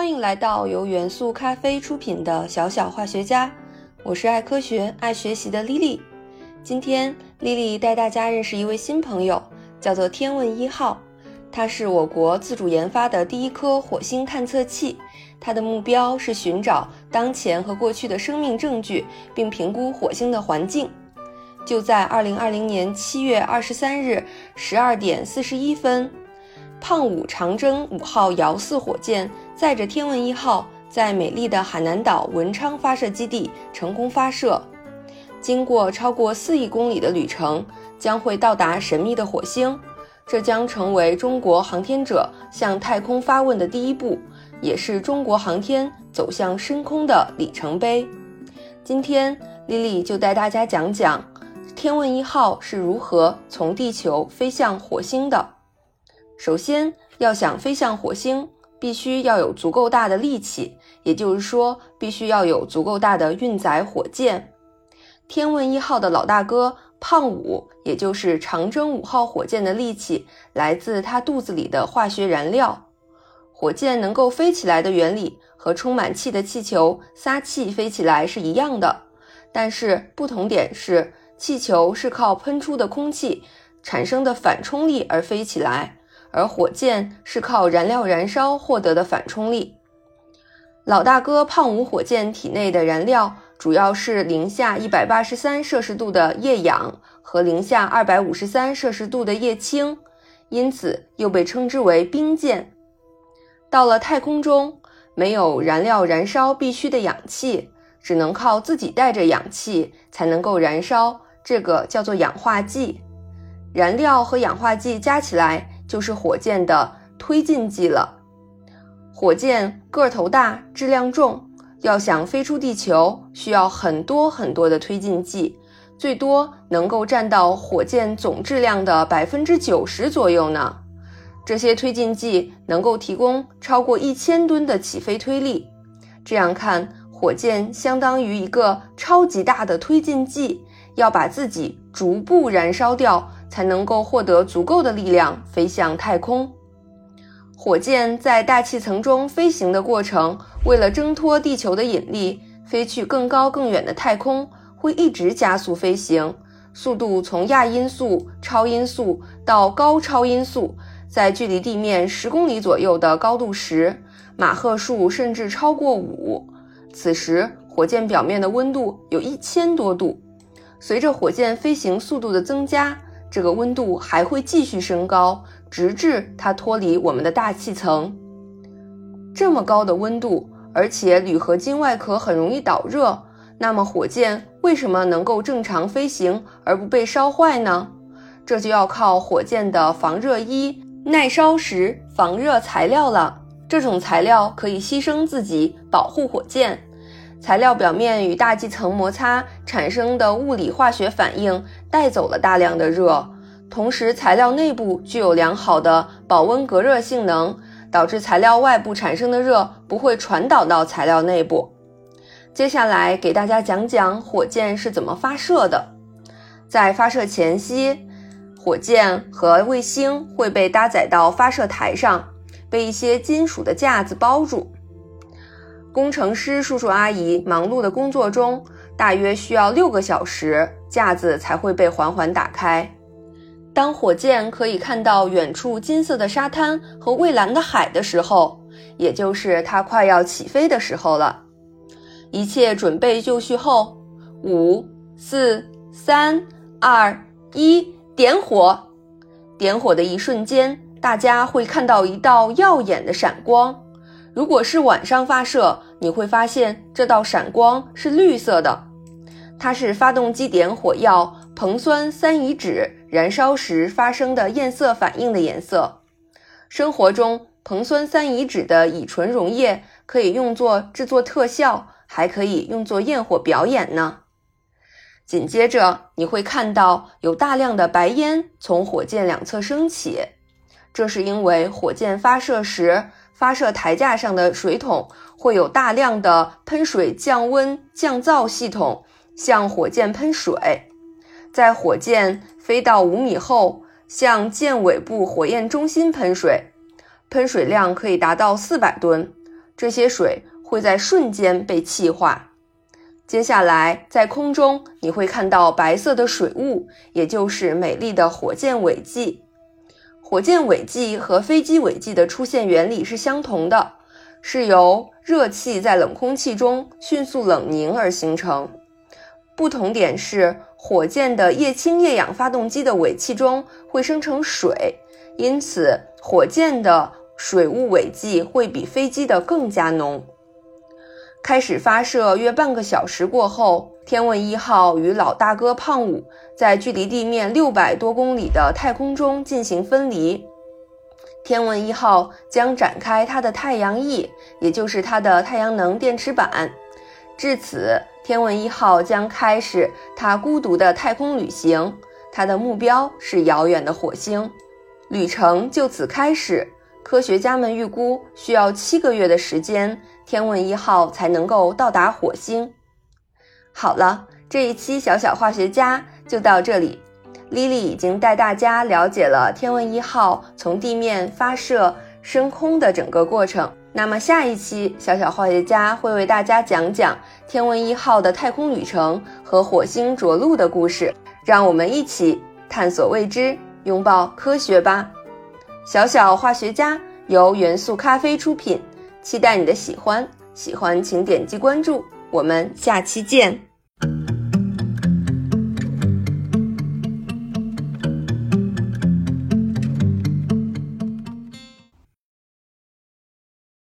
欢迎来到由元素咖啡出品的小小化学家，我是爱科学、爱学习的莉莉。今天莉莉带大家认识一位新朋友，叫做天问一号。它是我国自主研发的第一颗火星探测器，它的目标是寻找当前和过去的生命证据，并评估火星的环境。就在二零二零年七月二十三日十二点四十一分。胖五长征五号遥四火箭载着天问一号，在美丽的海南岛文昌发射基地成功发射。经过超过四亿公里的旅程，将会到达神秘的火星。这将成为中国航天者向太空发问的第一步，也是中国航天走向深空的里程碑。今天，丽丽就带大家讲讲天问一号是如何从地球飞向火星的。首先，要想飞向火星，必须要有足够大的力气，也就是说，必须要有足够大的运载火箭。天问一号的老大哥胖五，也就是长征五号火箭的力气，来自它肚子里的化学燃料。火箭能够飞起来的原理和充满气的气球撒气飞起来是一样的，但是不同点是，气球是靠喷出的空气产生的反冲力而飞起来。而火箭是靠燃料燃烧获得的反冲力。老大哥胖五火箭体内的燃料主要是零下一百八十三摄氏度的液氧和零下二百五十三摄氏度的液氢，因此又被称之为冰箭。到了太空中，没有燃料燃烧必需的氧气，只能靠自己带着氧气才能够燃烧，这个叫做氧化剂。燃料和氧化剂加起来。就是火箭的推进剂了。火箭个头大，质量重，要想飞出地球，需要很多很多的推进剂，最多能够占到火箭总质量的百分之九十左右呢。这些推进剂能够提供超过一千吨的起飞推力。这样看，火箭相当于一个超级大的推进剂，要把自己逐步燃烧掉。才能够获得足够的力量飞向太空。火箭在大气层中飞行的过程，为了挣脱地球的引力，飞去更高更远的太空，会一直加速飞行，速度从亚音速、超音速到高超音速，在距离地面十公里左右的高度时，马赫数甚至超过五。此时，火箭表面的温度有一千多度。随着火箭飞行速度的增加，这个温度还会继续升高，直至它脱离我们的大气层。这么高的温度，而且铝合金外壳很容易导热，那么火箭为什么能够正常飞行而不被烧坏呢？这就要靠火箭的防热衣、耐烧石防热材料了。这种材料可以牺牲自己保护火箭。材料表面与大气层摩擦产生的物理化学反应带走了大量的热，同时材料内部具有良好的保温隔热性能，导致材料外部产生的热不会传导到材料内部。接下来给大家讲讲火箭是怎么发射的。在发射前夕，火箭和卫星会被搭载到发射台上，被一些金属的架子包住。工程师叔叔阿姨忙碌的工作中，大约需要六个小时，架子才会被缓缓打开。当火箭可以看到远处金色的沙滩和蔚蓝的海的时候，也就是它快要起飞的时候了。一切准备就绪后，五、四、三、二、一，点火！点火的一瞬间，大家会看到一道耀眼的闪光。如果是晚上发射，你会发现这道闪光是绿色的，它是发动机点火药硼酸三乙酯燃烧时发生的焰色反应的颜色。生活中，硼酸三乙酯的乙醇溶液可以用作制作特效，还可以用作焰火表演呢。紧接着，你会看到有大量的白烟从火箭两侧升起，这是因为火箭发射时。发射台架上的水桶会有大量的喷水降温降噪系统向火箭喷水，在火箭飞到五米后，向箭尾部火焰中心喷水，喷水量可以达到四百吨。这些水会在瞬间被气化。接下来，在空中你会看到白色的水雾，也就是美丽的火箭尾迹。火箭尾迹和飞机尾迹的出现原理是相同的，是由热气在冷空气中迅速冷凝而形成。不同点是，火箭的液氢液氧发动机的尾气中会生成水，因此火箭的水雾尾迹会比飞机的更加浓。开始发射约半个小时过后，天问一号与老大哥胖五在距离地面六百多公里的太空中进行分离。天问一号将展开它的太阳翼，也就是它的太阳能电池板。至此。天问一号将开始它孤独的太空旅行，它的目标是遥远的火星，旅程就此开始。科学家们预估需要七个月的时间，天问一号才能够到达火星。好了，这一期小小化学家就到这里。莉莉已经带大家了解了天问一号从地面发射升空的整个过程。那么下一期小小化学家会为大家讲讲天问一号的太空旅程和火星着陆的故事，让我们一起探索未知，拥抱科学吧！小小化学家由元素咖啡出品，期待你的喜欢，喜欢请点击关注，我们下期见。